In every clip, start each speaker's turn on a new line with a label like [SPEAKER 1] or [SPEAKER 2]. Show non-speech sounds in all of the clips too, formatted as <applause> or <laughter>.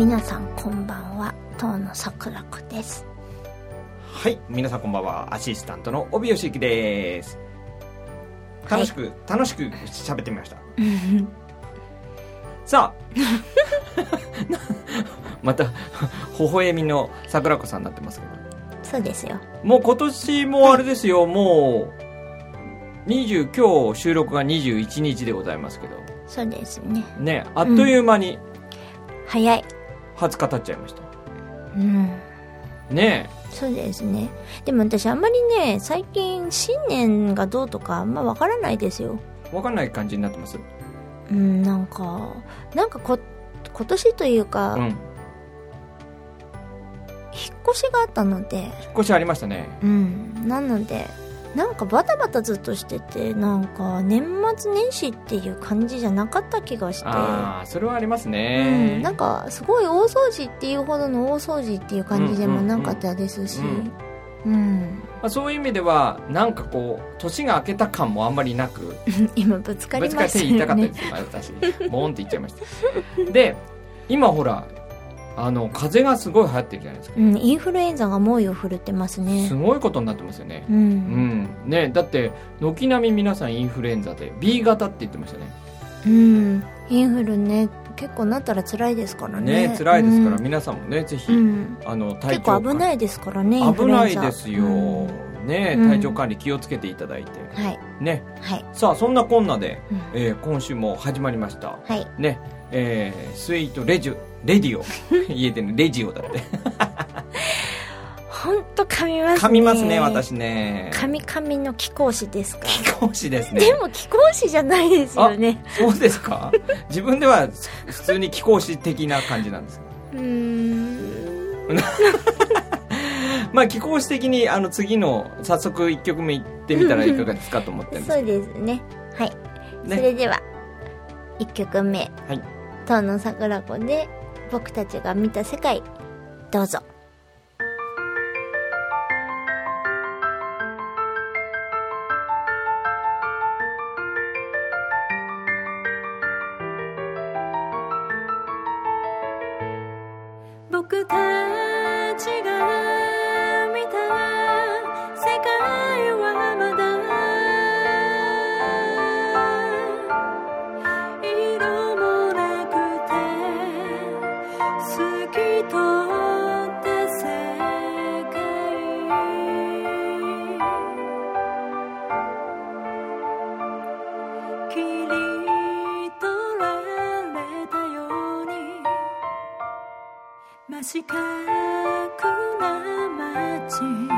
[SPEAKER 1] 皆さんこんばんは。遠野桜子です。
[SPEAKER 2] はい皆さんこんばんは。アシスタントの帯吉行です。楽しく、はい、楽しく喋ってみました。さあ。<laughs> また微笑みの桜子さんになってますけど。
[SPEAKER 1] そうですよ。
[SPEAKER 2] もう今年もあれですよ、はい、もう20今日収録が21日でございますけど。
[SPEAKER 1] そうですね。
[SPEAKER 2] ねあっという間に、うん、
[SPEAKER 1] 早い
[SPEAKER 2] 20日経っちゃいました。
[SPEAKER 1] うん。
[SPEAKER 2] ね
[SPEAKER 1] そうですね。でも私あんまりね最近新年がどうとかあんま分からないですよ。
[SPEAKER 2] 分かんない感じになってます？
[SPEAKER 1] うんなんかなんかこ今年というか、うん、引っ越しがあったので。引っ
[SPEAKER 2] 越しありましたね。
[SPEAKER 1] うん。なのでなんかバタバタずっとしててなんか年末年始っていう感じじゃなかった気がして。
[SPEAKER 2] ああそれはありますね、
[SPEAKER 1] うん、なんかすごい大掃除っていうほどの大掃除っていう感じでもなかったですし。うん、うん。
[SPEAKER 2] まあ、そういう意味ではなんかこう年が明けた感もあんまりなく。<laughs>
[SPEAKER 1] 今ぶつかりましたね。
[SPEAKER 2] ぶつかって言いたかったです。私ボーンって言っちゃいました。で今ほらあの風邪がすごい流行ってるじゃないですか、
[SPEAKER 1] うん、インフルエンザが猛威を振るってますね。
[SPEAKER 2] すごいことになってますよね。
[SPEAKER 1] うん、うん、
[SPEAKER 2] ねだって軒並み皆さんインフルエンザで B 型って言ってましたね。
[SPEAKER 1] うん。インフルね結構なったら辛いですからね。
[SPEAKER 2] ね辛いですから、うん、皆さんもねぜひ、うん、あの
[SPEAKER 1] 体調結構危ないですからね
[SPEAKER 2] 危ないですよ、ね、体調管理気をつけていただいて、
[SPEAKER 1] はい。
[SPEAKER 2] ね、
[SPEAKER 1] はい、
[SPEAKER 2] さあそんなこんなで、うん、えー、今週も始まりました、
[SPEAKER 1] はい。
[SPEAKER 2] ね。えー、スイートレジュレディオ。<laughs> 家でのレジオだって。
[SPEAKER 1] 本当噛みますね。
[SPEAKER 2] 噛みますね私ね。
[SPEAKER 1] 噛み噛みの貴公子ですか？
[SPEAKER 2] 貴公子ですね。
[SPEAKER 1] でも貴公子じゃないですよね。
[SPEAKER 2] そうですか？自分では普通に貴公子的な感じなんです
[SPEAKER 1] うん。<laughs>
[SPEAKER 2] まあ貴公子的にあの次の早速1曲目いってみたらいかがですかと思ってるんです
[SPEAKER 1] そうですね。はい、ね、それでは1曲目「
[SPEAKER 2] はい、
[SPEAKER 1] 遠野桜子」で「僕たちが見た世界どうぞ。四角な街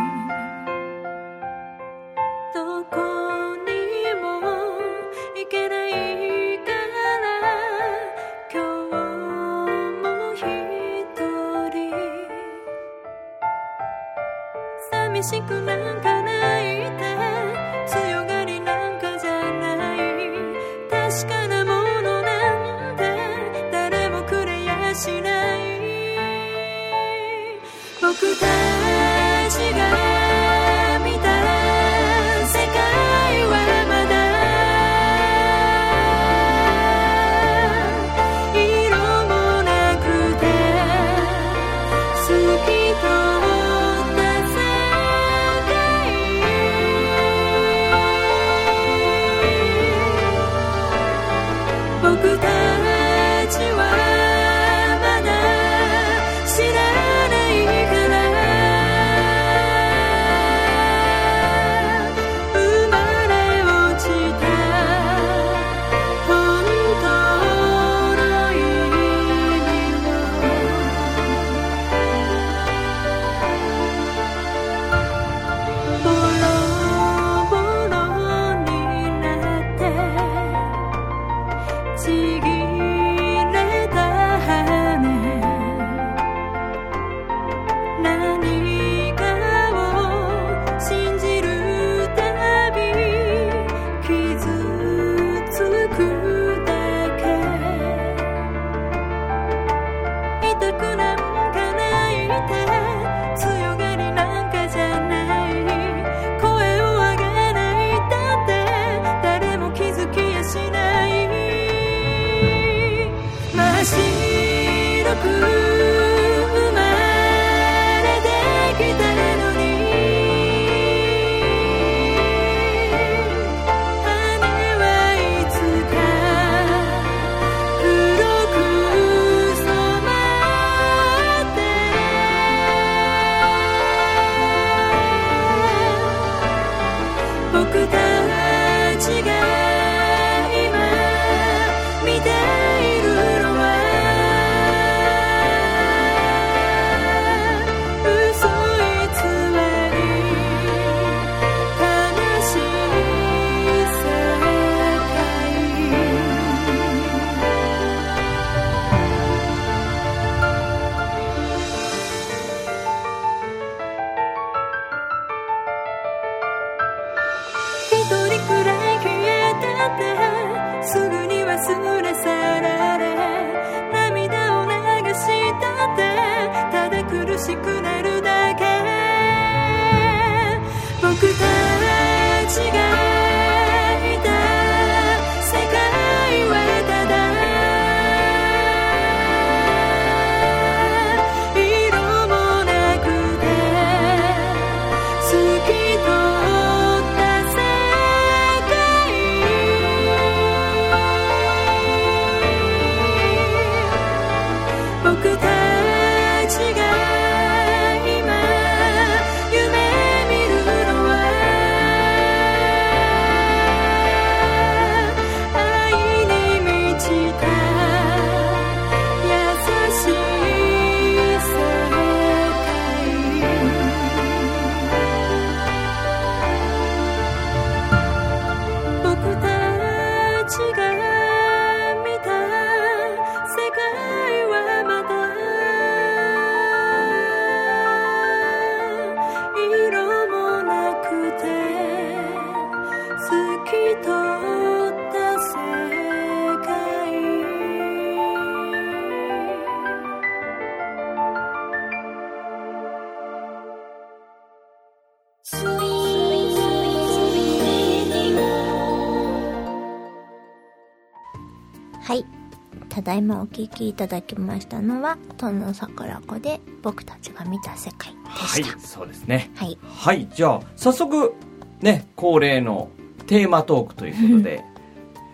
[SPEAKER 1] ただいまお聞きいただきましたのは「東の桜子」で「僕たちが見た世界」でした。
[SPEAKER 2] はいそうですね。
[SPEAKER 1] はい、
[SPEAKER 2] はい、じゃあ早速ね恒例のテーマトークということで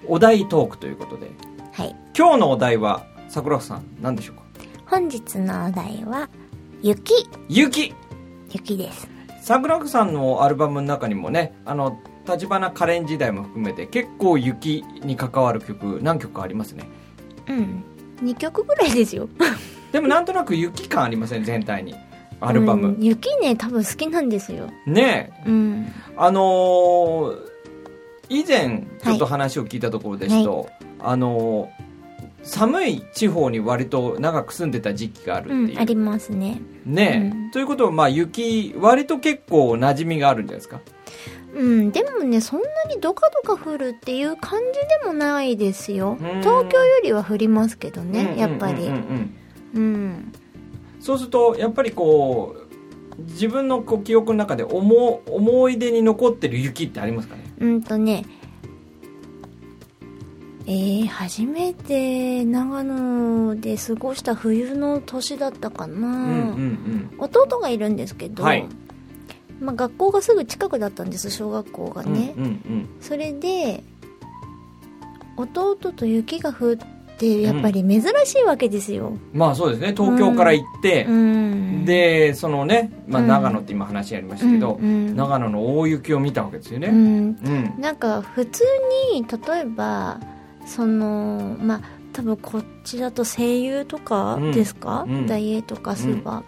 [SPEAKER 2] お題トークということで
[SPEAKER 1] はい。
[SPEAKER 2] 今日のお題は桜子さん何でしょうか？
[SPEAKER 1] 本日のお題は、雪。
[SPEAKER 2] 雪
[SPEAKER 1] 雪です。
[SPEAKER 2] 桜子さんのアルバムの中にもねあの立花カレン時代も含めて結構雪に関わる曲何曲かありますね
[SPEAKER 1] うん。2曲ぐらいですよ。<laughs>
[SPEAKER 2] でもなんとなく雪感ありません？全体にアルバム、
[SPEAKER 1] うん雪ね、多分好きなんですよ。
[SPEAKER 2] ねえ
[SPEAKER 1] うん。
[SPEAKER 2] あのー以前ちょっと話を聞いたところですと、あのー寒い地方に割と長く住んでた時期があるっていう、
[SPEAKER 1] うん、ありますね。
[SPEAKER 2] ねえ、
[SPEAKER 1] うん。
[SPEAKER 2] ということはまあ雪割と結構馴染みがあるんじゃないですか？
[SPEAKER 1] うん、でもね、そんなにドカドカ降るっていう感じでもないですよ。
[SPEAKER 2] うん。
[SPEAKER 1] 東京よりは降りますけど
[SPEAKER 2] うん
[SPEAKER 1] ね、やっぱり。
[SPEAKER 2] うん。そうするとやっぱりこう自分のこう記憶の中で思思い出に残ってる雪ってありますかね？
[SPEAKER 1] うんとね、えー、初めて長野で過ごした冬の年だったかな、
[SPEAKER 2] うんうん
[SPEAKER 1] 弟がいるんですけど、
[SPEAKER 2] はい。
[SPEAKER 1] まあ、学校がすぐ近くだったんです小学校が
[SPEAKER 2] うん
[SPEAKER 1] ね、
[SPEAKER 2] うんうん。
[SPEAKER 1] それで弟と雪が降ってやっぱり珍しいわけですよ、
[SPEAKER 2] まあそうですね。東京から行って
[SPEAKER 1] う、ん、
[SPEAKER 2] でそのね、まあ、
[SPEAKER 1] うん。
[SPEAKER 2] 長野って今話ありましたけど、
[SPEAKER 1] うんうん。
[SPEAKER 2] 長野の大雪を見たわけですよね、
[SPEAKER 1] うん、
[SPEAKER 2] うん。
[SPEAKER 1] なんか普通に例えばそのまあ多分こっちだと声優とかですか、
[SPEAKER 2] うん。うん
[SPEAKER 1] ダイエーとかスーパー、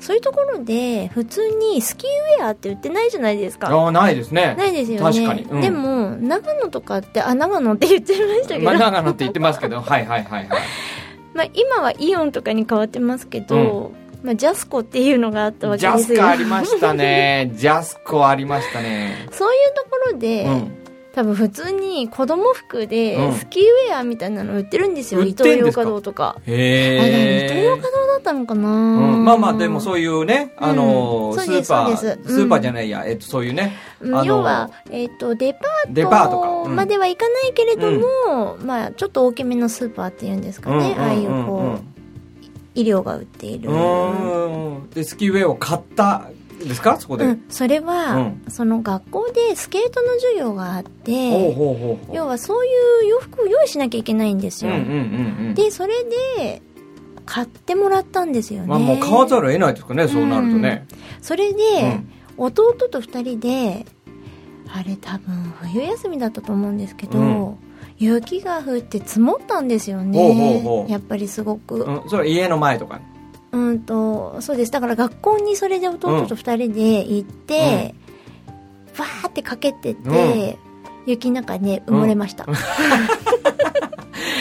[SPEAKER 1] そういうところで普通にスキーウェアって売ってないじゃないですか。
[SPEAKER 2] ああないですね。
[SPEAKER 1] ないですよね。
[SPEAKER 2] 確かに。うん。
[SPEAKER 1] でも長野とかってあ長野って言ってましたけど、
[SPEAKER 2] まあ、
[SPEAKER 1] まあ、
[SPEAKER 2] 長野って言ってますけど。はいはいはいはい。<laughs>
[SPEAKER 1] 今はイオンとかに変わってますけど、まあ、ジャスコっていうのがあったわけ
[SPEAKER 2] ジャ
[SPEAKER 1] ですよ。
[SPEAKER 2] スコありましたね。ジャスコありましたね。<laughs>
[SPEAKER 1] そういうところで、
[SPEAKER 2] うん
[SPEAKER 1] 多分普通に子供服
[SPEAKER 2] うん。
[SPEAKER 1] でスキーウェアみたいなの売ってるんですよ、
[SPEAKER 2] 売っ
[SPEAKER 1] 伊東洋華堂とか。
[SPEAKER 2] へ
[SPEAKER 1] あれ伊東洋
[SPEAKER 2] え
[SPEAKER 1] 華堂だったのかな、
[SPEAKER 2] うん、まあまあでもそういうね、あの
[SPEAKER 1] うん
[SPEAKER 2] スーパースーパーじゃないや、えっと、そういうね
[SPEAKER 1] 要は、えっとデパ
[SPEAKER 2] ート
[SPEAKER 1] まではいかないけれども、まあちょっと大きめのスーパーっていうんですかね、
[SPEAKER 2] うん
[SPEAKER 1] ああいう
[SPEAKER 2] うん。うん
[SPEAKER 1] こう医療が売っている。
[SPEAKER 2] うん。うんでスキーウェアを買ったんですか？そこで、
[SPEAKER 1] うん、それは、
[SPEAKER 2] うん。
[SPEAKER 1] その学校でスケートの授業があって要はそういう洋服を用意しなきゃいけないんですよ、
[SPEAKER 2] うんうんうんうん。
[SPEAKER 1] でそれで買ってもらったんですよね、
[SPEAKER 2] まあもう買わざるを得ないですかね？そうなるとね、
[SPEAKER 1] それで、
[SPEAKER 2] うん。
[SPEAKER 1] 弟と二人であれ多分冬休みだったと思うんですけど、
[SPEAKER 2] うん。
[SPEAKER 1] 雪が降って積もったんですよね。
[SPEAKER 2] ほうほうほう。
[SPEAKER 1] やっぱりすごく。
[SPEAKER 2] うん、それは家の前とか
[SPEAKER 1] うんとそうです。だから学校にそれで弟と二人で行って、わーってかけてて、雪の中ね埋もれました、<laughs>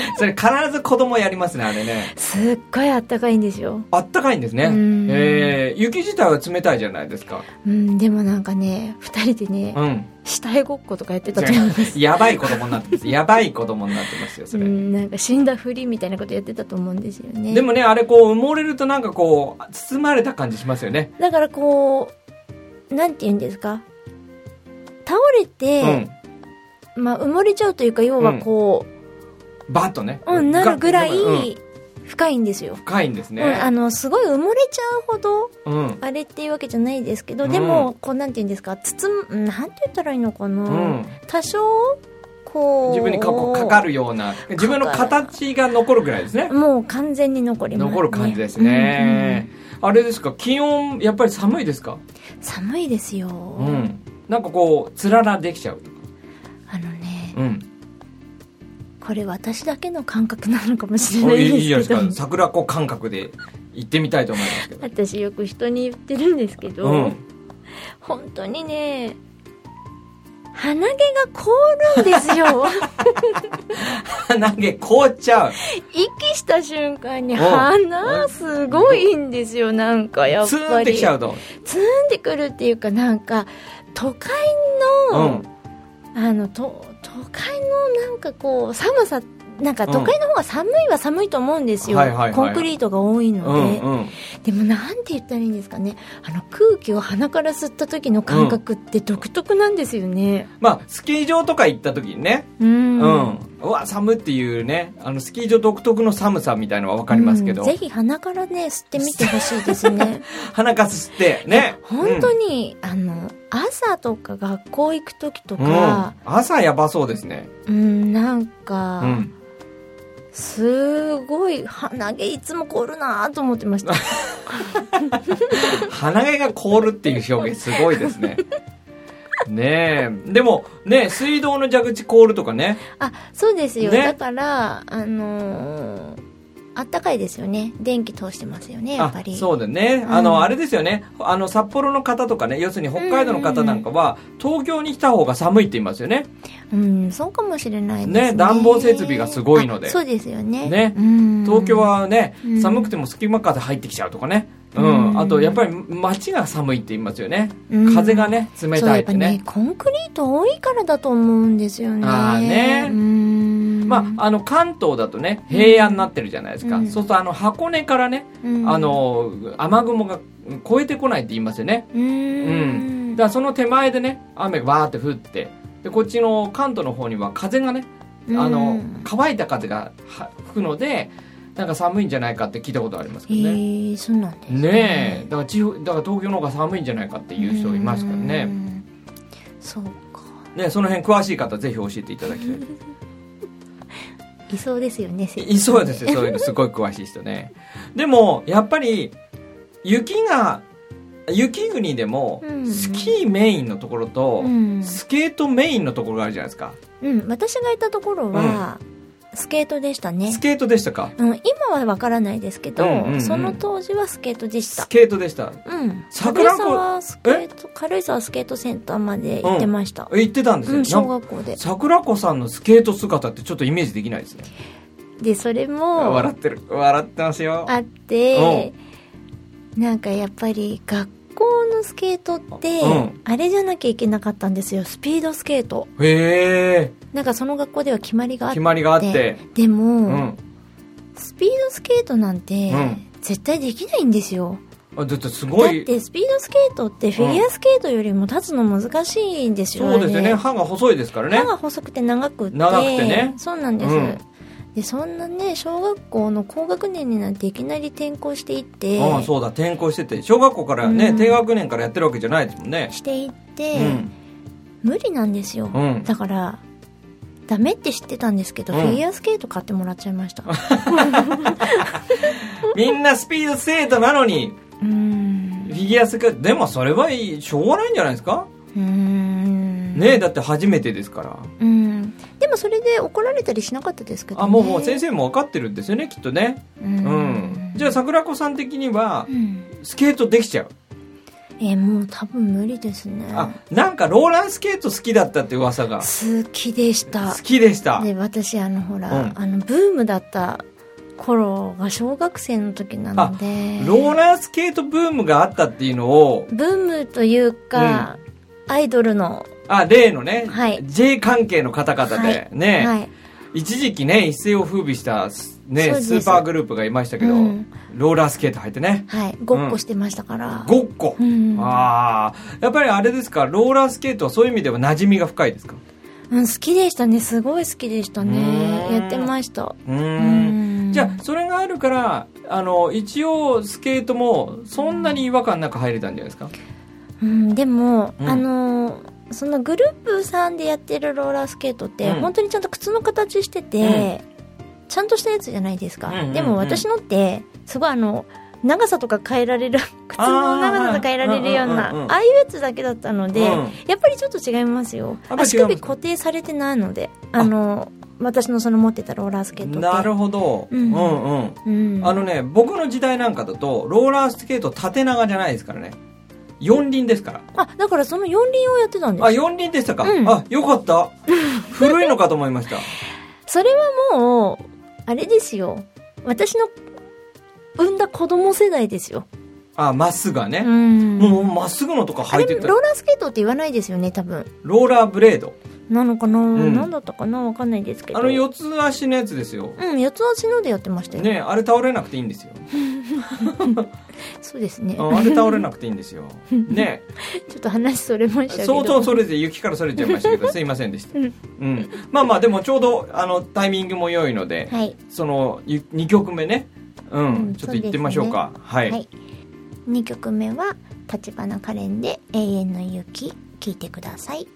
[SPEAKER 1] <laughs>
[SPEAKER 2] それ必ず子供やりますねあれね。
[SPEAKER 1] すっごいあったかいんですよ。
[SPEAKER 2] あったかいんですね。
[SPEAKER 1] うん。
[SPEAKER 2] えー、雪自体は冷たいじゃないですか。
[SPEAKER 1] うんでもなんかね二人でね、
[SPEAKER 2] うん。
[SPEAKER 1] 死体ごっことかやってたと思います。
[SPEAKER 2] やばい子供になってます。<laughs> やばい子供になってますよそうれ、
[SPEAKER 1] んなんか死んだふりみたいなことやってたと思うんですよね。
[SPEAKER 2] でもねあれこう埋もれるとなんかこう包まれた感じしますよね。
[SPEAKER 1] だからこうなんて言うんですか？倒れて、まあ埋もれちゃうというか要はこ
[SPEAKER 2] うんバッとね
[SPEAKER 1] う、うんなるぐらい
[SPEAKER 2] うん。
[SPEAKER 1] 深いんですよ、
[SPEAKER 2] 深いんですね、
[SPEAKER 1] うん、あのすごい埋もれちゃうほど
[SPEAKER 2] うん。
[SPEAKER 1] あれっていうわけじゃないですけど、
[SPEAKER 2] うん。
[SPEAKER 1] でもこうなんて言うんですか包むなんて言ったらいいのかな、
[SPEAKER 2] うん。
[SPEAKER 1] 多少こう
[SPEAKER 2] 自分にかかかるような自分の形が残るぐらいですね。
[SPEAKER 1] もう完全に残ります、ね、
[SPEAKER 2] 残る感じですね、あれですか気温やっぱり寒いですか？
[SPEAKER 1] うんうん寒いですよ、
[SPEAKER 2] うん。なんかこうつららできちゃう。
[SPEAKER 1] あのね
[SPEAKER 2] うん
[SPEAKER 1] これ私だけの感覚なのかもしれ
[SPEAKER 2] あ
[SPEAKER 1] ない
[SPEAKER 2] いいじゃない
[SPEAKER 1] ですけど
[SPEAKER 2] ですか。桜子感覚で行ってみたいと思いますけど。
[SPEAKER 1] 私よく人に言ってるんですけど、
[SPEAKER 2] うん。
[SPEAKER 1] 本当にね鼻毛が凍るんですよ。
[SPEAKER 2] 鼻毛凍っちゃう。
[SPEAKER 1] 息した瞬間に
[SPEAKER 2] うん。
[SPEAKER 1] 鼻すごいんですよなんかやっ
[SPEAKER 2] ツーン
[SPEAKER 1] ぱり
[SPEAKER 2] ってきちゃうと。
[SPEAKER 1] ツーンってくるっていうかなんか都会の、
[SPEAKER 2] うん。
[SPEAKER 1] あのと都会のなんかこう寒さなんか都会の方が寒いは寒いと思うんですよ、コンクリートが多いの
[SPEAKER 2] う
[SPEAKER 1] で、
[SPEAKER 2] んうん。
[SPEAKER 1] でもなんて言ったらいいんですかね。あの空気を鼻から吸った時の感覚って独特なんですよね。
[SPEAKER 2] まあ、スキー場とか行った時にね、
[SPEAKER 1] うん
[SPEAKER 2] うん。うわ、寒っていうね、あの、スキー場独特の寒さみたいのはわかりますけど、
[SPEAKER 1] うんぜひ鼻からね吸ってみてほしいですね <laughs>
[SPEAKER 2] 鼻かすって、ね。
[SPEAKER 1] 本当に、あの朝とか学校行く時と
[SPEAKER 2] うん、うん
[SPEAKER 1] か、
[SPEAKER 2] 朝やばそうですね。
[SPEAKER 1] うん、なんか、
[SPEAKER 2] うん。
[SPEAKER 1] すごい鼻毛いつも凍るなと思ってました <laughs>
[SPEAKER 2] 鼻毛が凍るっていう表現すごいですね。<laughs> ねえ。でも、ね水道の蛇口凍るとかね。
[SPEAKER 1] あそうですよ、
[SPEAKER 2] ね
[SPEAKER 1] だからあのーあったかいですよね電気通してますよねやっぱり
[SPEAKER 2] あそうだね。
[SPEAKER 1] うん
[SPEAKER 2] あの、あれですよね。あの、札幌の方とかね、要するに北海道の方なんかは、東京に来た方が寒いって言いますよね。
[SPEAKER 1] うんそうかもしれないですね
[SPEAKER 2] ね暖房設備がすごいので
[SPEAKER 1] あそうですよね
[SPEAKER 2] ね
[SPEAKER 1] うん
[SPEAKER 2] 東京はね、
[SPEAKER 1] うん
[SPEAKER 2] 寒くても隙間風入ってきちゃうとかね。う。
[SPEAKER 1] うんん
[SPEAKER 2] あと、やっぱり街が寒いって言いますよね。
[SPEAKER 1] うん
[SPEAKER 2] 風がね、冷たいってね
[SPEAKER 1] ね。コンクリート多いからだと思うんですよね
[SPEAKER 2] あーね
[SPEAKER 1] うん
[SPEAKER 2] まあ、あの、関東だとね、平野になってるじゃないですか。
[SPEAKER 1] うん
[SPEAKER 2] そうすると、あの、箱根からね、
[SPEAKER 1] うん
[SPEAKER 2] あの、雨雲が越えてこないって言いますよね。
[SPEAKER 1] う
[SPEAKER 2] うんん。だからその手前でね、雨がわーって降って、で、こっちの関東の方には風がね、あの、
[SPEAKER 1] うん
[SPEAKER 2] 乾いた風がは吹くので、なんか寒いんじゃないかって聞いたことありますけ
[SPEAKER 1] へ
[SPEAKER 2] どね。
[SPEAKER 1] えそうなんです
[SPEAKER 2] ねえ。だから地方、だから東京の方が寒いんじゃないかっていう人いますから
[SPEAKER 1] う
[SPEAKER 2] ね。
[SPEAKER 1] んそうか
[SPEAKER 2] ね、その辺詳しい方ぜひ教えていただきたい。
[SPEAKER 1] いそうですよね
[SPEAKER 2] いそうですよ、そういうのすごい詳しい人ね。でも、やっぱり、雪が、雪国でも
[SPEAKER 1] う、ん
[SPEAKER 2] スキーメインのところと、
[SPEAKER 1] うん、
[SPEAKER 2] スケートメインのところがあるじゃないですか。
[SPEAKER 1] うん、私がいたところは、スケートでしたね。
[SPEAKER 2] スケートでしたか？
[SPEAKER 1] うん、今はわからないですけど、
[SPEAKER 2] うんうんうん。
[SPEAKER 1] その当時はスケートでした。
[SPEAKER 2] スケートでした。
[SPEAKER 1] うん。
[SPEAKER 2] 桜子
[SPEAKER 1] 軽井沢スケート軽井沢スケートセンターまで行ってました、
[SPEAKER 2] 行ってたんですよ。
[SPEAKER 1] うん小学校で。
[SPEAKER 2] 桜子さんのスケート姿ってちょっとイメージできないですね。
[SPEAKER 1] でそれも
[SPEAKER 2] 笑ってる。笑ってますよ。
[SPEAKER 1] あってなんかやっぱり学校のスケートって、
[SPEAKER 2] うん。
[SPEAKER 1] あれじゃなきゃいけなかったんですよ。スピードスケート。
[SPEAKER 2] へえ。
[SPEAKER 1] なんかその学校では決まりがあって
[SPEAKER 2] 決まりがあって。
[SPEAKER 1] でも、
[SPEAKER 2] うん。
[SPEAKER 1] スピードスケートなんて、
[SPEAKER 2] うん
[SPEAKER 1] 絶対できないんですよ
[SPEAKER 2] あ、だってす
[SPEAKER 1] だ
[SPEAKER 2] ごい。
[SPEAKER 1] ってスピードスケートってフィギュアスケートよりも立つの難しいんですよ、
[SPEAKER 2] そうですよね。歯が細いですからね
[SPEAKER 1] 歯。が細くて長くって
[SPEAKER 2] 長くてね
[SPEAKER 1] そうなんです、
[SPEAKER 2] うん
[SPEAKER 1] でそんなね小学校の高学年になっていきなり転校していって
[SPEAKER 2] ああ、そうだ、転校してて。小学校からね、
[SPEAKER 1] うん
[SPEAKER 2] 低学年からやってるわけじゃないですもんね。
[SPEAKER 1] していって、
[SPEAKER 2] うん。
[SPEAKER 1] 無理なんですよ、
[SPEAKER 2] うん
[SPEAKER 1] だからダメって知ってたんですけど、
[SPEAKER 2] うん。
[SPEAKER 1] フィギュアスケート買ってもらっちゃいました。<laughs>
[SPEAKER 2] みんなスピードスケートなのに、
[SPEAKER 1] うーん。
[SPEAKER 2] フィギュアスケート、でもそれはいい、しょうがないんじゃないですか？
[SPEAKER 1] うーん。
[SPEAKER 2] ねえ、だって初めてですから。
[SPEAKER 1] うん。でもそれで怒られたりしなかったですけど、ね、
[SPEAKER 2] あ、もうもう先生も分かってるんですよね、きっとね。
[SPEAKER 1] う
[SPEAKER 2] うんん。じゃあ、桜子さん的には
[SPEAKER 1] う、ん。
[SPEAKER 2] スケートできちゃう。
[SPEAKER 1] えもう多分無理ですね。
[SPEAKER 2] あ、なんかローラースケート好きだったって噂が。
[SPEAKER 1] 好きでした。
[SPEAKER 2] 好きでした。
[SPEAKER 1] で私あのほら、
[SPEAKER 2] うん。
[SPEAKER 1] あのブームだった頃が小学生の時なので。
[SPEAKER 2] ローラースケートブームがあったっていうのを、
[SPEAKER 1] ブームというか、アイドルの。
[SPEAKER 2] あ、例のね、
[SPEAKER 1] はい。
[SPEAKER 2] J 関係の方々で、
[SPEAKER 1] はい。
[SPEAKER 2] ね、
[SPEAKER 1] はい。
[SPEAKER 2] 一時期ね、一世を風靡した、ね、スーパーグループがいましたけど、
[SPEAKER 1] うん。
[SPEAKER 2] ローラースケート入ってね、
[SPEAKER 1] はい。ごっこしてましたから、
[SPEAKER 2] ごっこ。
[SPEAKER 1] うん。
[SPEAKER 2] ああ、やっぱりあれですか、ローラースケートはそういう意味では馴染みが深いですか？
[SPEAKER 1] うん、好きでしたね。すごい好きでした
[SPEAKER 2] う
[SPEAKER 1] ねやってました。
[SPEAKER 2] うー。
[SPEAKER 1] うん。ん
[SPEAKER 2] じゃあ、それがあるから、あの、一応、スケートも、そんなに違和感なく入れたんじゃないですか？
[SPEAKER 1] うん、でも、
[SPEAKER 2] うん。
[SPEAKER 1] あのそのグループさんでやってるローラースケートって、
[SPEAKER 2] うん。
[SPEAKER 1] 本当にちゃんと靴の形してて、ちゃんとしたやつじゃないですか、
[SPEAKER 2] うんうんうん。
[SPEAKER 1] でも私のってすごいあの長さとか変えられる靴の長さとか変えられるような
[SPEAKER 2] うんうん
[SPEAKER 1] ああいうやつだけだったので、
[SPEAKER 2] うん。
[SPEAKER 1] やっぱりちょっと違いますよ。足首固定されてないのであ。の私のその持ってたローラースケート
[SPEAKER 2] なるほど。う
[SPEAKER 1] うんん
[SPEAKER 2] うん。
[SPEAKER 1] うん、
[SPEAKER 2] あのね、僕の時代なんかだと、ローラースケート縦長じゃないですからね。四輪ですから。
[SPEAKER 1] あだからその四輪をやってたんです。
[SPEAKER 2] あ、四輪でしたか、
[SPEAKER 1] うん。
[SPEAKER 2] あ、よかった。<laughs> 古いのかと思いました。
[SPEAKER 1] それはもうあれですよ私の産んだ子供世代ですよ
[SPEAKER 2] あ、まっすぐはね。
[SPEAKER 1] ん
[SPEAKER 2] もう、まっすぐのとか履いてた
[SPEAKER 1] ロー。ラースケートって言わないですよね多分
[SPEAKER 2] ローラーブレード。
[SPEAKER 1] なのかな、
[SPEAKER 2] ん。
[SPEAKER 1] なんだったかな？わかんないですけど。
[SPEAKER 2] あの四つ足のやつですよ。
[SPEAKER 1] うん四つ足のでやってましたよ、
[SPEAKER 2] ね。あれ倒れなくていいんですよ。<laughs>
[SPEAKER 1] そうですね。
[SPEAKER 2] ああれ倒れなくていいんですよ。<laughs> ね
[SPEAKER 1] ちょっと話それましたけど。
[SPEAKER 2] 相当それで雪からそれちゃいましたけど <laughs> すいませんでした、うん、まあまあでもちょうどあのタイミングも良いので、
[SPEAKER 1] はい。
[SPEAKER 2] その2曲目ね。うん、
[SPEAKER 1] うん
[SPEAKER 2] ちょっと行ってみましょうか。はい、
[SPEAKER 1] はい、2曲目は立花カレンで「永遠の雪」聴いてください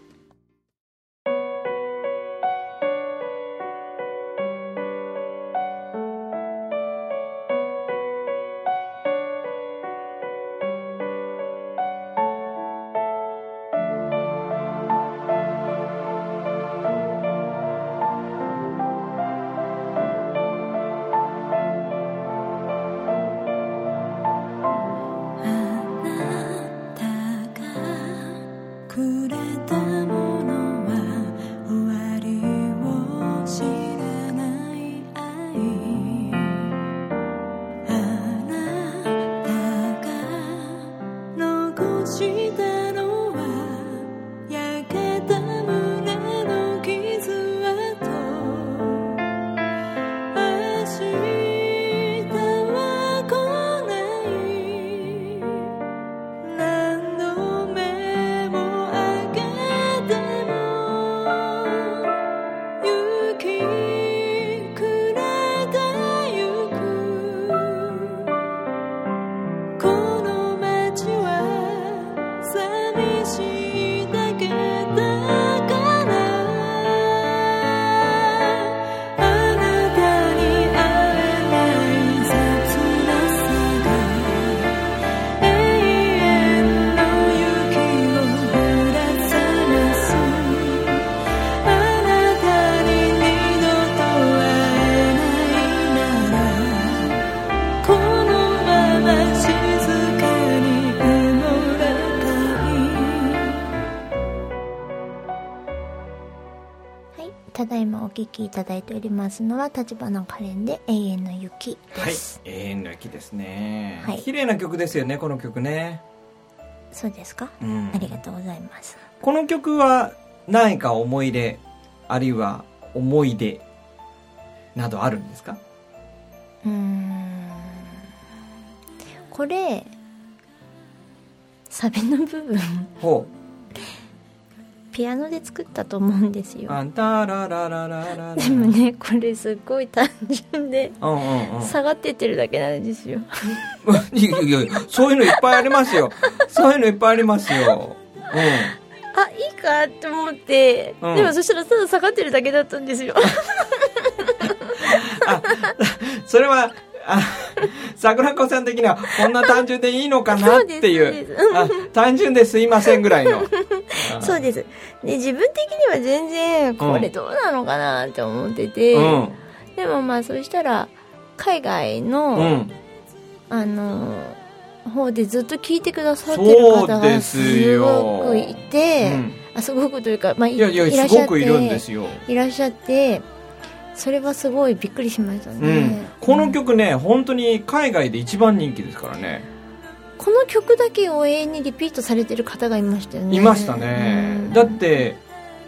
[SPEAKER 3] ただい
[SPEAKER 1] ておりますのは立花カレンで「永遠の雪」
[SPEAKER 2] はい永遠の雪ですね、
[SPEAKER 1] はい。
[SPEAKER 2] 綺麗な曲ですよねこの曲ね、
[SPEAKER 1] そうですか、
[SPEAKER 2] うん。
[SPEAKER 1] ありがとうございます。
[SPEAKER 2] この曲は何か思い出あるいは思い出などあるんですか？
[SPEAKER 1] うーん。これサビの部分。
[SPEAKER 2] ほ
[SPEAKER 1] ピアノで作ったと思うんです
[SPEAKER 2] う
[SPEAKER 1] よ。
[SPEAKER 2] あんたらららららら。
[SPEAKER 1] でもねこれすっごい単純で下がってってるだけなんですよ。
[SPEAKER 2] いやいやそういうのいっぱいありますよ。そういうのいっぱいありますよ。う
[SPEAKER 1] あいいかと思って、
[SPEAKER 2] うん。
[SPEAKER 1] でもそしたらただ下がってるだけだったんですよ。
[SPEAKER 2] んそれはあ桜子さん的にはこんな単純でいいのかなってい
[SPEAKER 1] そう
[SPEAKER 2] 単純ですいませんぐらいの
[SPEAKER 1] そうです。で自分的には全然これどうなのかなって思ってて、
[SPEAKER 2] うん。
[SPEAKER 1] でもまあそしたら海外の、
[SPEAKER 2] うん。
[SPEAKER 1] あの方でずっと聞いてくださってる方が
[SPEAKER 2] す
[SPEAKER 1] ごくいて、
[SPEAKER 2] うん
[SPEAKER 1] あすごくというか、まあ、い
[SPEAKER 2] いやいや
[SPEAKER 1] いらっしゃって
[SPEAKER 2] いるんですよ。
[SPEAKER 1] いらっしゃってそれはすごいびっくりしましたね、
[SPEAKER 2] うん、この曲ね本当に海外で一番人気ですからね
[SPEAKER 1] この曲だけを永遠にリピートされてる方がいましたよね。
[SPEAKER 2] いましたね、
[SPEAKER 1] うん。
[SPEAKER 2] だって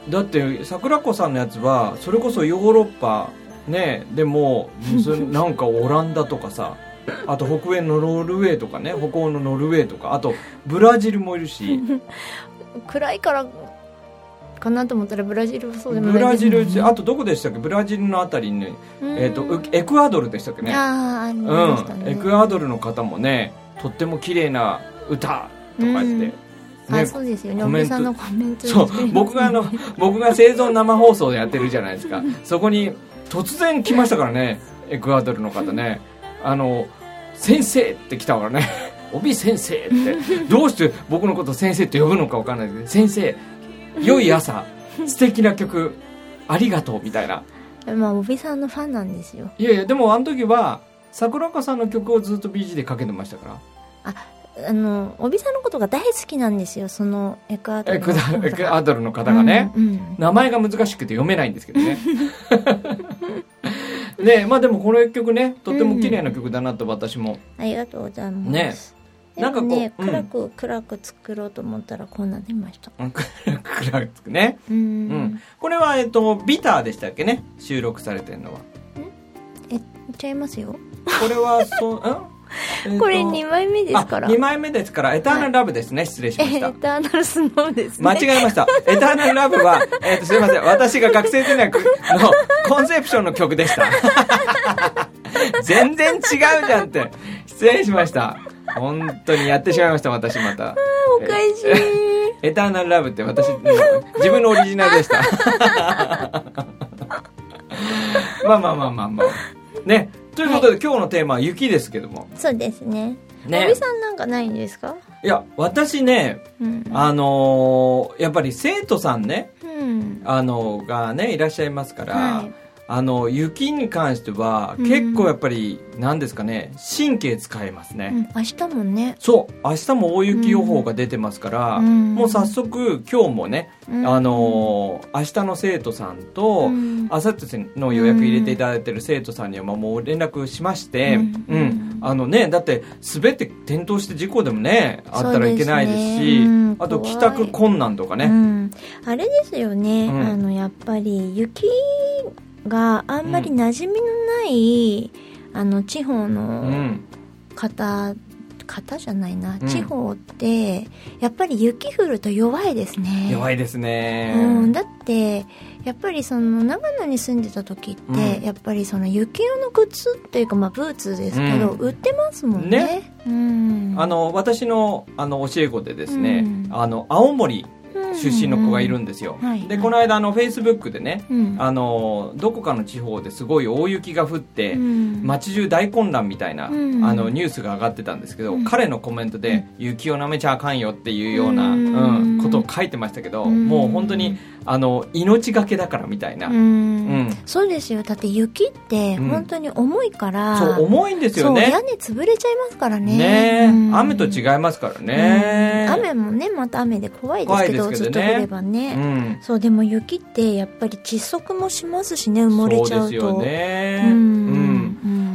[SPEAKER 2] だって桜子さんのやつはそれこそヨーロッパねでも <laughs> なんかオランダとかさあと北欧のノルウェーとかね北欧のノルウェーとかあとブラジルもいるし。<laughs>
[SPEAKER 1] 暗いからかなと思ったらブラジルはそうでもない。
[SPEAKER 2] ブラジルあとどこでしたっけ？ブラジルのあたりに、
[SPEAKER 1] うん。
[SPEAKER 2] えー、とうエクアドルでしたっけね？
[SPEAKER 1] ね、
[SPEAKER 2] うん、エクアドルの方もねとっても綺麗な歌とか言って、
[SPEAKER 1] うん。
[SPEAKER 2] ね
[SPEAKER 1] あそうですよね。
[SPEAKER 2] コメント。
[SPEAKER 1] おべさんのコメント
[SPEAKER 2] そう僕があの <laughs> 僕が生存生放送でやってるじゃないですか。そこに突然来ましたからねエクアドルの方ね。あの先生って来たからね。<laughs> 帯先生って。どうして僕のこと先生って呼ぶのか分かんないけど先生良い朝。素敵な曲。ありがとう。みたいな。<laughs>
[SPEAKER 1] まあおべさんのファンなんですよ。
[SPEAKER 2] いやいやでもあの時は桜子さんの曲をずっと BG でかけてましたから。
[SPEAKER 1] あのおびさんのことが大好きなんですよそのエクアドルの
[SPEAKER 2] エクアドルの方がね、
[SPEAKER 1] うんうん。
[SPEAKER 2] 名前が難しくて読めないんですけどね。<laughs> ねまあでもこの曲ねとっても綺麗な曲だなと私も。
[SPEAKER 1] ありがとうございます、
[SPEAKER 2] ね。なんかこう、
[SPEAKER 1] ね、
[SPEAKER 2] うん。
[SPEAKER 1] 暗く、暗く作ろうと思ったらこうなりました。
[SPEAKER 2] うん暗くつくね。
[SPEAKER 1] う。
[SPEAKER 2] うん。ん。これは、えっと、ビターでしたっけね？収録されてるのは。
[SPEAKER 1] え、言っちゃいますよ。
[SPEAKER 2] これは、そう、ん？えっと
[SPEAKER 1] これ2枚目ですから。
[SPEAKER 2] あ、2枚目ですから、エターナルラブですね。失礼しました
[SPEAKER 1] エ。ターナルスノーですね。
[SPEAKER 2] 間違えました。エターナルラブは、<laughs> えっ、と、すいません。私が学生時代のコンセプションの曲でした。<laughs> 全然違うじゃんって。失礼しました。本当にやってしまいました、私また。
[SPEAKER 1] おかしい。
[SPEAKER 2] エターナルラブって私の自分のオリジナルでした。<laughs> まあまあまあまあまあ。ね。ということで、今日のテーマは雪ですけども。
[SPEAKER 1] そうですね。
[SPEAKER 2] ね
[SPEAKER 1] おびさんなんかないんですか？
[SPEAKER 2] いや、私ね、
[SPEAKER 1] うん。
[SPEAKER 2] あのーやっぱり生徒さんね、
[SPEAKER 1] うん。
[SPEAKER 2] あの、がね、いらっしゃいますから、
[SPEAKER 1] はい
[SPEAKER 2] あの、雪に関しては、
[SPEAKER 1] うん。
[SPEAKER 2] 結構やっぱり、何ですかね、神経使えますね。
[SPEAKER 1] うん、明日もね。
[SPEAKER 2] そう、明日も大雪予報が出てますから、
[SPEAKER 1] うん。
[SPEAKER 2] もう早速今日もね、
[SPEAKER 1] うん。
[SPEAKER 2] あのー明日の生徒さんと、
[SPEAKER 1] うん。
[SPEAKER 2] あさっての予約入れていただいてる生徒さんにはまあもう連絡しまして、
[SPEAKER 1] う
[SPEAKER 2] うん。ん、あのね、だって滑って転倒して事故でもね、あったらいけないですし、
[SPEAKER 1] ねうん。
[SPEAKER 2] あと帰宅困難とかね、
[SPEAKER 1] うん、あれですよね、
[SPEAKER 2] うん。
[SPEAKER 1] あのやっぱり雪があんまり馴染みのない、あの地方
[SPEAKER 2] う
[SPEAKER 1] の
[SPEAKER 2] ん、
[SPEAKER 1] 方、方じゃないな、
[SPEAKER 2] うん。
[SPEAKER 1] 地方ってやっぱり雪降ると弱いですね。
[SPEAKER 2] 弱いですね。
[SPEAKER 1] うん、だってやっぱりその長野に住んでた時って、
[SPEAKER 2] うん。
[SPEAKER 1] やっぱりその雪用の靴っていうかまあブーツですけど、
[SPEAKER 2] うん。
[SPEAKER 1] 売ってますもんね。
[SPEAKER 2] ね。
[SPEAKER 1] うん、
[SPEAKER 2] あの私のあの教え子でですね、
[SPEAKER 1] うん。
[SPEAKER 2] あの青森出身の子がいるんですよ、でこの間あのフェイスブックでね、
[SPEAKER 1] うん。
[SPEAKER 2] あのどこかの地方ですごい大雪が降って、
[SPEAKER 1] うん。
[SPEAKER 2] 街中大混乱みたいな、
[SPEAKER 1] うん。
[SPEAKER 2] あのニュースが上がってたんですけど、
[SPEAKER 1] うん。
[SPEAKER 2] 彼のコメントで「雪をなめちゃあかんよ」っていうような、
[SPEAKER 1] う
[SPEAKER 2] うんんことを書いてましたけど、
[SPEAKER 1] うん。
[SPEAKER 2] もう本当にあの命がけだからみたいな、
[SPEAKER 1] うん。
[SPEAKER 2] うん。
[SPEAKER 1] そうですよ。だって雪って
[SPEAKER 2] うん。
[SPEAKER 1] 本当に重いから、
[SPEAKER 2] そう重いんですよね。
[SPEAKER 1] 屋根潰れちゃいますからね。
[SPEAKER 2] ね。え、
[SPEAKER 1] うん。
[SPEAKER 2] 雨と違いますからね、
[SPEAKER 1] うん。雨もねまた雨で怖いですけど
[SPEAKER 2] ね。
[SPEAKER 1] ずっと降ればね、
[SPEAKER 2] うん。
[SPEAKER 1] そうでも雪ってやっぱり窒息もしますしね埋もれちゃうと。
[SPEAKER 2] そうですよね。
[SPEAKER 1] うん
[SPEAKER 2] うん。
[SPEAKER 1] うん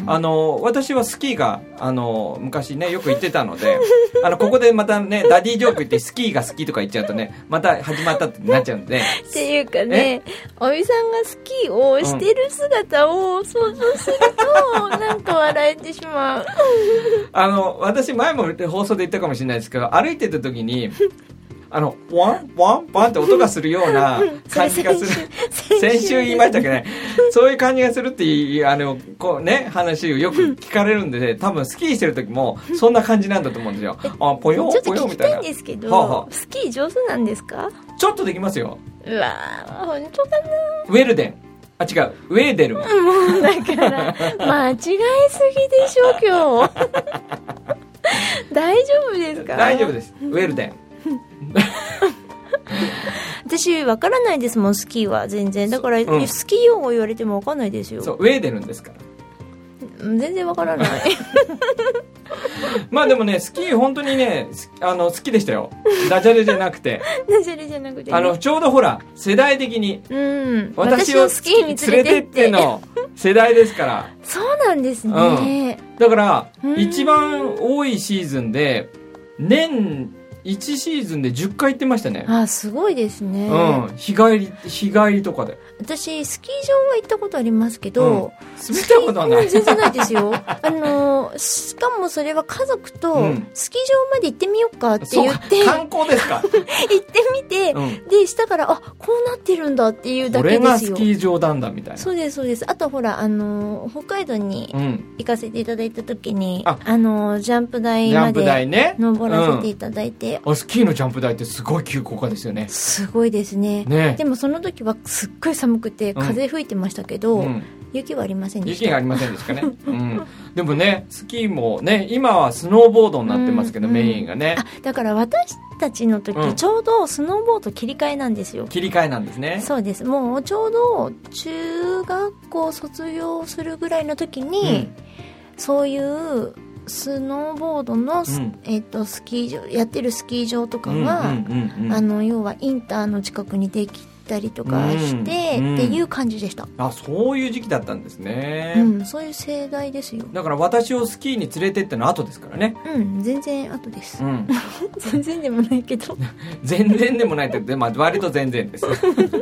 [SPEAKER 2] あの私はスキーがあの昔ねよく行ってたので <laughs> あのここでまたねダディジョーク言ってスキーが好きとか言っちゃうとねまた始まったってなっちゃうんで。
[SPEAKER 1] っていうかね、おみさんがスキーをしてる姿を想像すると、なんか笑えてしまう。<laughs>
[SPEAKER 2] あの私前も放送で言ったかもしれないですけど歩いてた時にあのワンワンワンって音がするような <laughs> 感じがする。先週言いましたけどね。そういう感じがするっていうあのこうね話をよく聞かれるんで、ね、多分スキーしてる時もそんな感じなんだと思うんですよ。<laughs> あぽよぽよみたいな。ん
[SPEAKER 1] ですけど、
[SPEAKER 2] はあはあ。
[SPEAKER 1] スキー上手なんですか？
[SPEAKER 2] ちょっとできますよ。
[SPEAKER 1] うわー、本当か
[SPEAKER 2] ウェルデン。あ違う。ウェーデル。
[SPEAKER 1] もうだから、<laughs> 間違いすぎでしょ、今日。大丈夫ですか？
[SPEAKER 2] 大丈夫です。ウェルデン <laughs>
[SPEAKER 1] 私、わからないですもん、スキーは全然。だから、
[SPEAKER 2] うん
[SPEAKER 1] スキー用語言われてもわかんないですよ。
[SPEAKER 2] そうウェーデルンですから
[SPEAKER 1] うん全然わからない。<laughs>
[SPEAKER 2] まあでもねスキー本当にねすあの好きでしたよダジャレじゃなくて
[SPEAKER 1] ダジャレじゃなくて、ね。
[SPEAKER 2] あのちょうどほら世代的に
[SPEAKER 1] うん。
[SPEAKER 2] 私を
[SPEAKER 1] スキーに連れてって。
[SPEAKER 2] の世代ですから
[SPEAKER 1] そうなんですね。
[SPEAKER 2] だから
[SPEAKER 1] うん
[SPEAKER 2] 一番多いシーズンで年1シーズンで10回行ってましたね。
[SPEAKER 1] あ、すごいですね。
[SPEAKER 2] うん。日帰り日帰りとかで。
[SPEAKER 1] 私、スキー場は行ったことありますけど、
[SPEAKER 2] 滑ったことはない。
[SPEAKER 1] うん全然ないですよ。<laughs> あの、しかもそれは家族と
[SPEAKER 2] うん、
[SPEAKER 1] スキー場まで行ってみようかって言って、
[SPEAKER 2] 観光ですか、<laughs>
[SPEAKER 1] 行ってみて、
[SPEAKER 2] うん、
[SPEAKER 1] で、したから、あ、こうなってるんだっていうだ
[SPEAKER 2] こ
[SPEAKER 1] けですよ。
[SPEAKER 2] れがスキ。ー場なんだみたいな。
[SPEAKER 1] そうです、そうです。あとほら、あの、北海道に
[SPEAKER 2] うん。
[SPEAKER 1] 行かせていただいた時に、
[SPEAKER 2] あ。
[SPEAKER 1] あの、ジャンプ台まで登らせていただいて、
[SPEAKER 2] あスキーのジャンプ台ってすごい急降下ですよね。
[SPEAKER 1] すごいですね。
[SPEAKER 2] ね。
[SPEAKER 1] でもその時はすっごい寒くて風吹いてましたけど、
[SPEAKER 2] うん、
[SPEAKER 1] 雪はありませんでした。
[SPEAKER 2] 雪がありませんでしたね、<laughs> うん、でもねスキーもね今はスノーボードになってますけど、
[SPEAKER 1] うん。
[SPEAKER 2] メインがね。
[SPEAKER 1] あだから私たちの時、
[SPEAKER 2] うん。
[SPEAKER 1] ちょうどスノーボード切り替えなんですよ。
[SPEAKER 2] 切り替えなんですね。
[SPEAKER 1] そうです。もうちょうど中学校卒業するぐらいの時に、そういうスノーボードのス、
[SPEAKER 2] うん。
[SPEAKER 1] えっとスキー場やってるスキー場とか
[SPEAKER 2] うん
[SPEAKER 1] が、
[SPEAKER 2] うんうんうん。
[SPEAKER 1] あの要はインターの近くにできたりとかして、
[SPEAKER 2] うん。
[SPEAKER 1] っていう感じでした、
[SPEAKER 2] あそういう時期だったんですね、
[SPEAKER 1] うん、そういう盛大ですよ。
[SPEAKER 2] だから私をスキーに連れてってのは後ですからね。
[SPEAKER 1] うん全然後です、
[SPEAKER 2] うん。<laughs>
[SPEAKER 1] 全然でもないけど。<laughs>
[SPEAKER 2] 全然でもないって、まあ、割と全然です。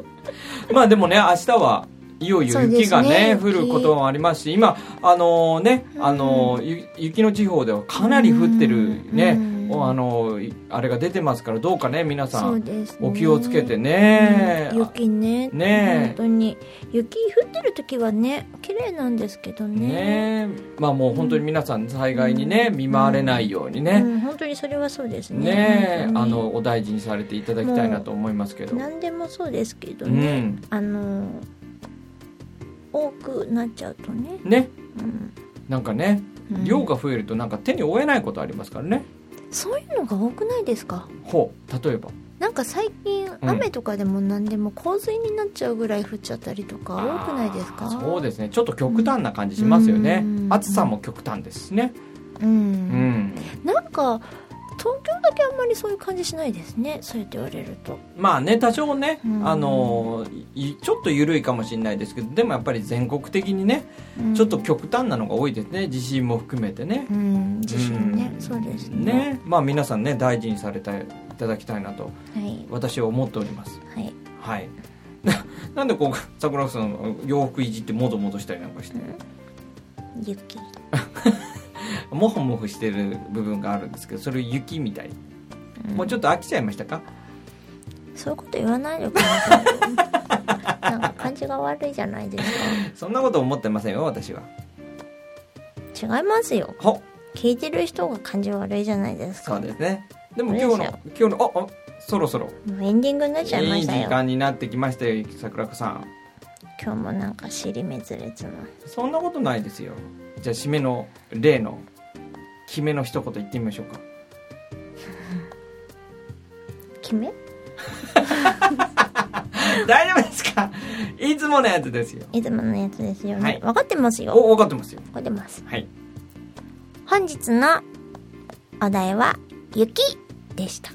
[SPEAKER 2] <laughs> まあでもね明日はいよいよ雪がね
[SPEAKER 1] ね。
[SPEAKER 2] 降ることもありますし今あのね、あのゆ雪の地方ではかなり降ってるね、あのいあれが出てますからどうかね皆さ
[SPEAKER 1] んね。
[SPEAKER 2] お気をつけてね、
[SPEAKER 1] うん。雪ね。
[SPEAKER 2] ね。え
[SPEAKER 1] 本当に。雪降ってる時はね綺麗なんですけどね。
[SPEAKER 2] ね。まあもう本当に皆さん災害にね見舞われないように
[SPEAKER 1] う
[SPEAKER 2] ね、
[SPEAKER 1] ん、本当にそれはそうですね。
[SPEAKER 2] ね。あのお大事にされていただきたいなと思いますけど。
[SPEAKER 1] 何でもそうですけど
[SPEAKER 2] う
[SPEAKER 1] ね、
[SPEAKER 2] ん。
[SPEAKER 1] あの多くなっちゃうとね、
[SPEAKER 2] ね。
[SPEAKER 1] うん。
[SPEAKER 2] なんかね
[SPEAKER 1] うん。
[SPEAKER 2] 量が増えるとなんか手に負えないことありますからね。
[SPEAKER 1] そういうのが多くないですか？
[SPEAKER 2] ほう例えば。
[SPEAKER 1] なんか最近
[SPEAKER 2] うん。
[SPEAKER 1] 雨とかでも何でも洪水になっちゃうぐらい降っちゃったりとか多くないですか？
[SPEAKER 2] あーそうですね。ちょっと極端な感じしますよね。
[SPEAKER 1] うん。
[SPEAKER 2] 暑さも極端ですしね。
[SPEAKER 1] うん、
[SPEAKER 2] うん。
[SPEAKER 1] なんか東京だけあんまりそういう感じしないですね。そうやって言われると。
[SPEAKER 2] まあね多少ね
[SPEAKER 1] うん。
[SPEAKER 2] あのいちょっと緩いかもしれないですけどでもやっぱり全国的にね
[SPEAKER 1] うん。
[SPEAKER 2] ちょっと極端なのが多いですね。地震も含めてね。
[SPEAKER 1] うん地震ね。
[SPEAKER 2] うん。
[SPEAKER 1] そうですね。
[SPEAKER 2] ね。まあ皆さんね大事にされていただきたいなと
[SPEAKER 1] はい。
[SPEAKER 2] 私は思っております。
[SPEAKER 1] はい。
[SPEAKER 2] はい。な <laughs> なんでこう桜さんの洋服いじってもぞもぞしたりなんかして
[SPEAKER 1] 雪
[SPEAKER 2] モフモフしてる部分があるんですけどそれ雪みたい、
[SPEAKER 1] うん。
[SPEAKER 2] もうちょっと飽きちゃいましたか？
[SPEAKER 1] そういうこと言わないでくださいなんか感じが悪いじゃないです <laughs>
[SPEAKER 2] そんなこと思ってませんよ私は。
[SPEAKER 1] か違いますよ。
[SPEAKER 2] ほ
[SPEAKER 1] 聞いてる人が感じ悪いじゃないですか。
[SPEAKER 2] そうですね。でも今日の今日のああそろそろ。
[SPEAKER 1] エンディングになっちゃいま
[SPEAKER 2] いい時間になってきましたよ桜子さん。
[SPEAKER 1] 今日もなんか尻滅裂な
[SPEAKER 2] そんなことないですよ。じゃあ締めの例の決めの一言言ってみましょうか。<laughs>
[SPEAKER 1] 決め？<laughs>
[SPEAKER 2] 大丈夫ですか？いつものやつですよ。
[SPEAKER 1] いつものやつですよね、
[SPEAKER 2] はい。
[SPEAKER 1] 分かってますよ。
[SPEAKER 2] お分かってますよ。
[SPEAKER 1] 分かってます。
[SPEAKER 2] はい。
[SPEAKER 1] 本日のお題は雪でした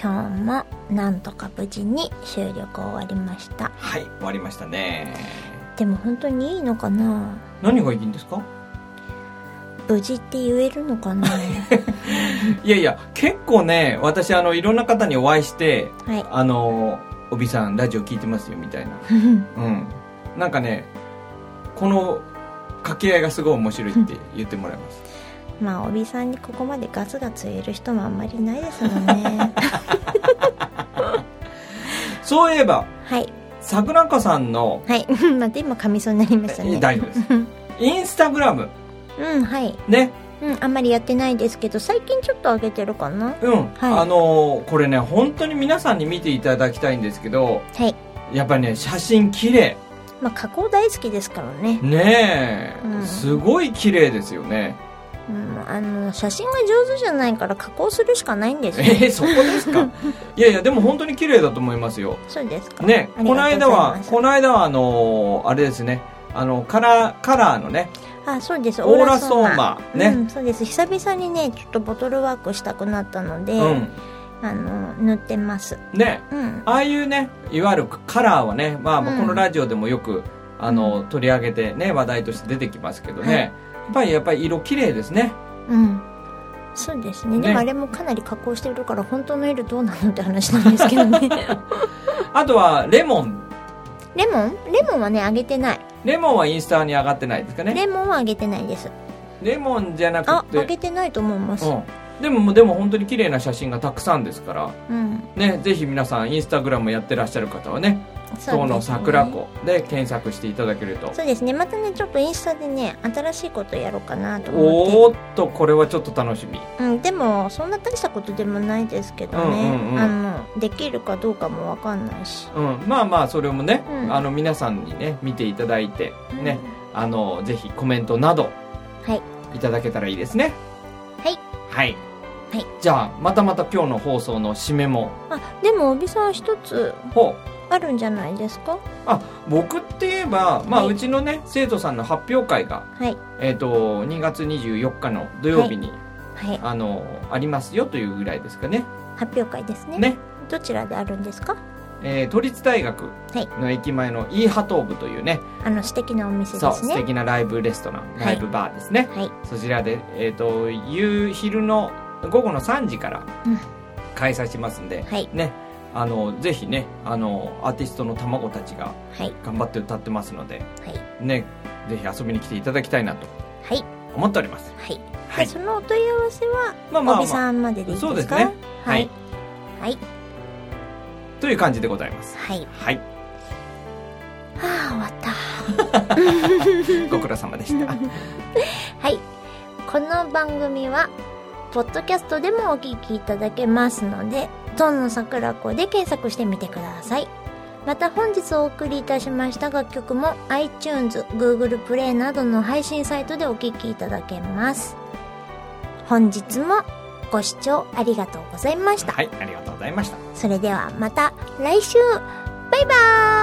[SPEAKER 1] 今日もなんとか無事に収録終わりました。
[SPEAKER 2] はい終わりましたね。
[SPEAKER 1] でも本当にいいのかな？
[SPEAKER 2] 何がいいんですか？
[SPEAKER 1] 無事って言えるのかな？<laughs>
[SPEAKER 2] いやいや結構ね私あのいろんな方にお会いして
[SPEAKER 1] はい。
[SPEAKER 2] あの「帯さんラジオ聞いてますよ」みたいな。<laughs> うん。なんかねこの掛け合いがすごい面白いって言ってもらいます
[SPEAKER 1] まあ帯さんにここまでガツガツ言える人もあんまりいないですもんね。<laughs>
[SPEAKER 2] そういえば
[SPEAKER 1] はい。
[SPEAKER 2] 桜子さんの
[SPEAKER 1] はい。<laughs> 待って今噛みそうになりましたね。
[SPEAKER 2] 大丈夫です。インスタグラム。
[SPEAKER 1] うんはい。
[SPEAKER 2] ね。
[SPEAKER 1] うんあんまりやってないですけど最近ちょっと上げてるかな？
[SPEAKER 2] うん、
[SPEAKER 1] はい。
[SPEAKER 2] あのこれね本当に皆さんに見ていただきたいんですけど
[SPEAKER 1] はい。
[SPEAKER 2] やっぱりね写真綺麗。
[SPEAKER 1] まあ加工大好きですからね。
[SPEAKER 2] ねえ、
[SPEAKER 1] うん。
[SPEAKER 2] すごい綺麗ですよね
[SPEAKER 1] うん。あの写真が上手じゃないから加工するしかないんです
[SPEAKER 2] え
[SPEAKER 1] よ。
[SPEAKER 2] ー、そこですか？<laughs> いやいやでも本当に綺麗だと思いますよ。
[SPEAKER 1] そうですか。
[SPEAKER 2] ねこの間はこの間はあのあれですね。あのカラーカラーのね。
[SPEAKER 1] あそうです。
[SPEAKER 2] オーラソーマね。
[SPEAKER 1] うん、そうです。久々にねちょっとボトルワークしたくなったので、
[SPEAKER 2] うん。
[SPEAKER 1] あの塗ってます。
[SPEAKER 2] ね。
[SPEAKER 1] うん。
[SPEAKER 2] ああいうねいわゆるカラーはね、まあ、このラジオでもよく、あの取り上げてね話題として出てきますけどね、
[SPEAKER 1] はい
[SPEAKER 2] ぱりやっぱり色綺麗ですね。
[SPEAKER 1] うん。そうですね。
[SPEAKER 2] ね。
[SPEAKER 1] でもあれもかなり加工してるから本当の色どうなのって話なんですけどね。<laughs>
[SPEAKER 2] あとはレモン。
[SPEAKER 1] レモン？レモンはねあげてない。
[SPEAKER 2] レモンはインスタに上がってないですかね。
[SPEAKER 1] レモンはあげてないです。
[SPEAKER 2] レモンじゃな
[SPEAKER 1] あ
[SPEAKER 2] くて。
[SPEAKER 1] あげてないと思います。
[SPEAKER 2] うん、でもでも本当に綺麗な写真がたくさんですから。
[SPEAKER 1] うん。
[SPEAKER 2] ねぜひ皆さんインスタグラムやってらっしゃる方はね
[SPEAKER 1] そう
[SPEAKER 2] の桜子で検索していただけると。
[SPEAKER 1] そうですね。またねちょっとインスタでね新しいことやろうかなと思っ
[SPEAKER 2] おーっとこれはちょっと楽しみ。
[SPEAKER 1] て、うん、でもそんな大したことでもないですけどね、
[SPEAKER 2] うんうんうん。
[SPEAKER 1] あのできるかどうかもわかんないし。
[SPEAKER 2] うん、まあまあそれもね、
[SPEAKER 1] うん。
[SPEAKER 2] あの皆さんにね見ていただいてね、あのぜひコメントなど
[SPEAKER 1] はい。
[SPEAKER 2] いただけたらいいですね。
[SPEAKER 1] はい。
[SPEAKER 2] はい。
[SPEAKER 1] はい。
[SPEAKER 2] じゃあまたまた今日の放送の締めも。
[SPEAKER 1] あでも帯さん一つ。
[SPEAKER 2] ほう
[SPEAKER 1] あるんじゃないですか？
[SPEAKER 2] あ僕って言えば、まあ、
[SPEAKER 1] はい。う
[SPEAKER 2] ちのね生徒さんの発表会が、
[SPEAKER 1] はい。
[SPEAKER 2] えー、と2月24日の土曜日に、
[SPEAKER 1] はい。
[SPEAKER 2] あのありますよというぐらいですかね。
[SPEAKER 1] 発表会ですね。
[SPEAKER 2] ね。
[SPEAKER 1] どちらであるんですか？
[SPEAKER 2] えー都立大学
[SPEAKER 1] はい。
[SPEAKER 2] の駅前のイーハトーブというね、
[SPEAKER 1] あの素敵なお店
[SPEAKER 2] そう素
[SPEAKER 1] ですね
[SPEAKER 2] 敵なライブレストラン、
[SPEAKER 1] はい。
[SPEAKER 2] ライブバーですね。
[SPEAKER 1] はい。
[SPEAKER 2] そちらで、えー、と夕昼の午後の3時から
[SPEAKER 1] うん。
[SPEAKER 2] 開催しますんで、
[SPEAKER 1] はい。
[SPEAKER 2] ねあのぜひねあのアーティストの卵たちが
[SPEAKER 1] はい。
[SPEAKER 2] 頑張って歌ってますので
[SPEAKER 1] はい。
[SPEAKER 2] ねぜひ遊びに来ていただきたいなと
[SPEAKER 1] はい。
[SPEAKER 2] 思っております。
[SPEAKER 1] はい、
[SPEAKER 2] はい。
[SPEAKER 1] でそのお問い合わせは
[SPEAKER 2] まあまあ、
[SPEAKER 1] 帯
[SPEAKER 2] まあ、
[SPEAKER 1] さんまででいいですか？
[SPEAKER 2] そうですね。
[SPEAKER 1] は
[SPEAKER 2] はい。い
[SPEAKER 1] はい。
[SPEAKER 2] という感じでございます。
[SPEAKER 1] はい。
[SPEAKER 2] はい。
[SPEAKER 1] はあ終わった。<laughs>
[SPEAKER 2] ご苦労様でした。<laughs>
[SPEAKER 1] はい。この番組は、ポッドキャストでもお聞きいただけますので、ゾンの桜子で検索してみてください。また本日お送りいたしました楽曲も iTunes、Google プレイなどの配信サイトでお聞きいただけます。本日もご視聴ありがとうございました。
[SPEAKER 2] はいありがとうございました
[SPEAKER 1] それではまた来週バイバーイ